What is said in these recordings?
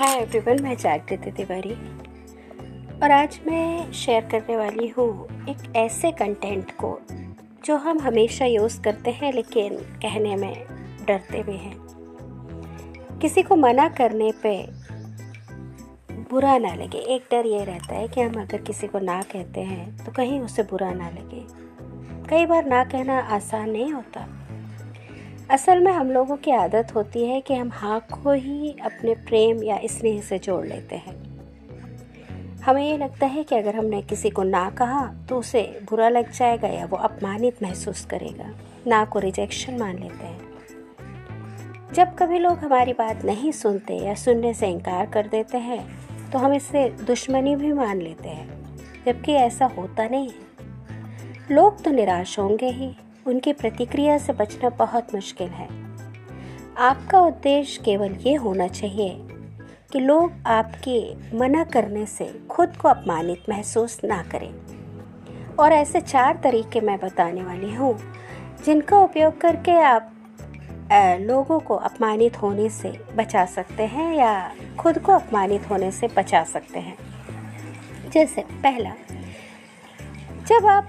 Hi everyone मैं जागृति तिवारी। और आज मैं शेयर करने वाली हूँ एक ऐसे कंटेंट को, जो हम हमेशा यूज़ करते हैं, लेकिन कहने में डरते भी हैं। किसी को मना करने पे बुरा ना लगे। एक डर ये रहता है कि हम अगर किसी को ना कहते हैं तो कहीं उसे बुरा ना लगे। कई बार ना कहना आसान नहीं होता। असल में हम लोगों की आदत होती है कि हम हाँ को ही अपने प्रेम या स्नेह से जोड़ लेते हैं। हमें ये लगता है कि अगर हमने किसी को ना कहा तो उसे बुरा लग जाएगा या वो अपमानित महसूस करेगा। ना को रिजेक्शन मान लेते हैं। जब कभी लोग हमारी बात नहीं सुनते या सुनने से इनकार कर देते हैं तो हम इसे दुश्मनी भी मान लेते हैं, जबकि ऐसा होता नहीं है। लोग तो निराश होंगे ही। उनकी प्रतिक्रिया से बचना बहुत मुश्किल है। आपका उद्देश्य केवल ये होना चाहिए कि लोग आपके मना करने से खुद को अपमानित महसूस ना करें। और ऐसे चार तरीके मैं बताने वाली हूँ, जिनका उपयोग करके आप लोगों को अपमानित होने से बचा सकते हैं या खुद को अपमानित होने से बचा सकते हैं। जैसे, पहला, जब आप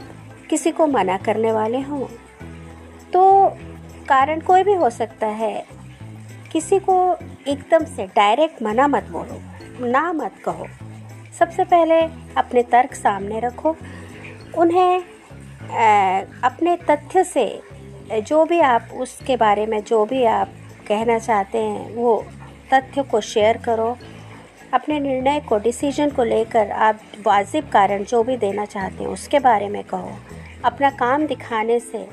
किसी को मना करने वाले हों तो कारण कोई भी हो सकता है। किसी को एकदम से डायरेक्ट मना मत बोलो, ना मत कहो। सबसे पहले अपने तर्क सामने रखो। उन्हें अपने तथ्य से, जो भी आप उसके बारे में, जो भी आप कहना चाहते हैं, वो तथ्य को शेयर करो। अपने निर्णय को डिसीज़न को लेकर आप वाजिब कारण जो भी देना चाहते हैं, उसके बारे में कहो। अपना काम दिखाने से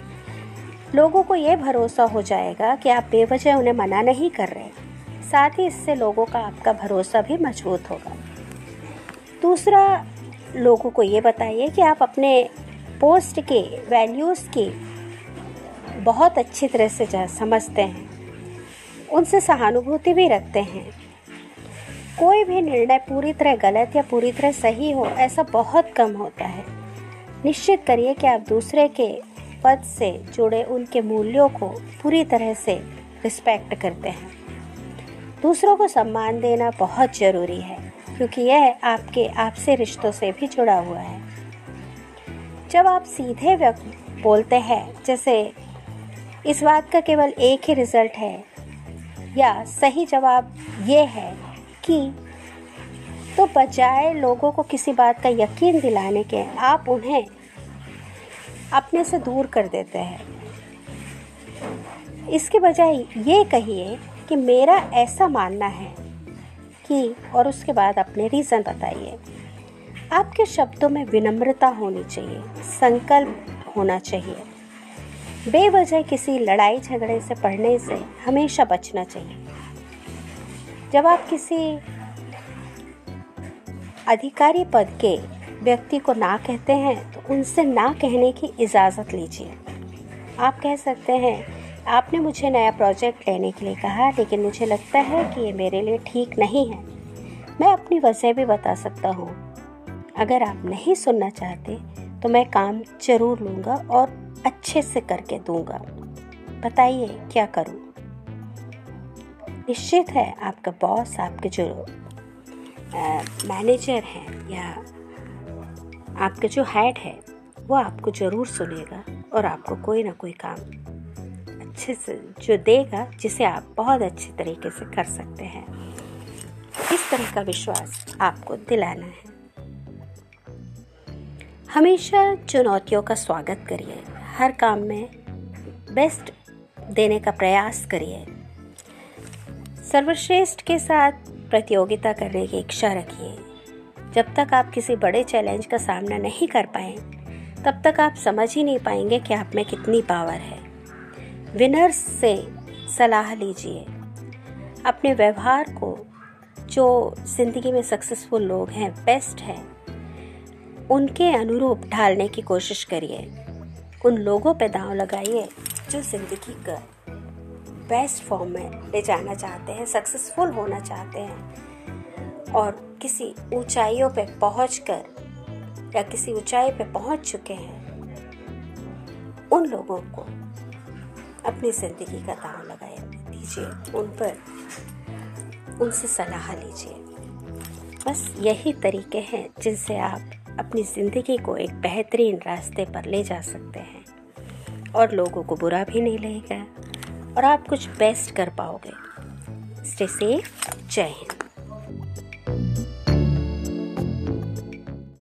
लोगों को ये भरोसा हो जाएगा कि आप बेवजह उन्हें मना नहीं कर रहे। साथ ही इससे लोगों का आपका भरोसा भी मज़बूत होगा। दूसरा, लोगों को ये बताइए कि आप अपने पोस्ट के वैल्यूज़ की बहुत अच्छी तरह से जा, समझते हैं। उनसे सहानुभूति भी रखते हैं। कोई भी निर्णय पूरी तरह गलत या पूरी तरह सही हो, ऐसा बहुत कम होता है। निश्चित करिए कि आप दूसरे के पद से जुड़े उनके मूल्यों को पूरी तरह से रिस्पेक्ट करते हैं। दूसरों को सम्मान देना बहुत ज़रूरी है, क्योंकि यह आपके आपसे रिश्तों से भी जुड़ा हुआ है। जब आप सीधे व्यक्त बोलते हैं, जैसे, इस बात का केवल एक ही रिज़ल्ट है, या सही जवाब ये है कि तो बजाय लोगों को किसी बात का यकीन दिलाने के, आप उन्हें अपने से दूर कर देते हैं। इसके बजाय ये कहिए कि मेरा ऐसा मानना है कि, और उसके बाद अपने रीज़न बताइए। आपके शब्दों में विनम्रता होनी चाहिए, संकल्प होना चाहिए। बेवजह किसी लड़ाई झगड़े से, पढ़ने से हमेशा बचना चाहिए। जब आप किसी अधिकारी पद के व्यक्ति को ना कहते हैं तो उनसे ना कहने की इजाज़त लीजिए। आप कह सकते हैं, आपने मुझे नया प्रोजेक्ट लेने के लिए कहा, लेकिन मुझे लगता है कि ये मेरे लिए ठीक नहीं है। मैं अपनी वजह भी बता सकता हूँ। अगर आप नहीं सुनना चाहते तो मैं काम ज़रूर लूँगा और अच्छे से करके दूँगा। बताइए, क्या करूँ? निश्चित है, आपका बॉस आपके जो मैनेजर हैं या आपका जो हेड है, वो आपको ज़रूर सुनेगा और आपको कोई ना कोई काम अच्छे से जो देगा, जिसे आप बहुत अच्छे तरीके से कर सकते हैं। इस तरह का विश्वास आपको दिलाना है। हमेशा चुनौतियों का स्वागत करिए। हर काम में बेस्ट देने का प्रयास करिए। सर्वश्रेष्ठ के साथ प्रतियोगिता करने की इच्छा रखिए। जब तक आप किसी बड़े चैलेंज का सामना नहीं कर पाए, तब तक आप समझ ही नहीं पाएँगे कि आप में कितनी पावर है। विनर्स से सलाह लीजिए। अपने व्यवहार को, जो ज़िंदगी में सक्सेसफुल लोग हैं, बेस्ट हैं, उनके अनुरूप ढालने की कोशिश करिए। उन लोगों पे दांव लगाइए, जो ज़िंदगी का बेस्ट फॉर्म में ले जाना चाहते हैं, सक्सेसफुल होना चाहते हैं। और किसी ऊंचाइयों पे पहुंचकर या किसी ऊंचाई पर पहुँच चुके हैं, उन लोगों को अपनी ज़िंदगी का दाव लगाए दीजिए, उन पर उनसे सलाह लीजिए। बस यही तरीके हैं जिनसे आप अपनी ज़िंदगी को एक बेहतरीन रास्ते पर ले जा सकते हैं। और लोगों को बुरा भी नहीं लगेगा और आप कुछ बेस्ट कर पाओगे। स्टे सेफ़ जय हिंद।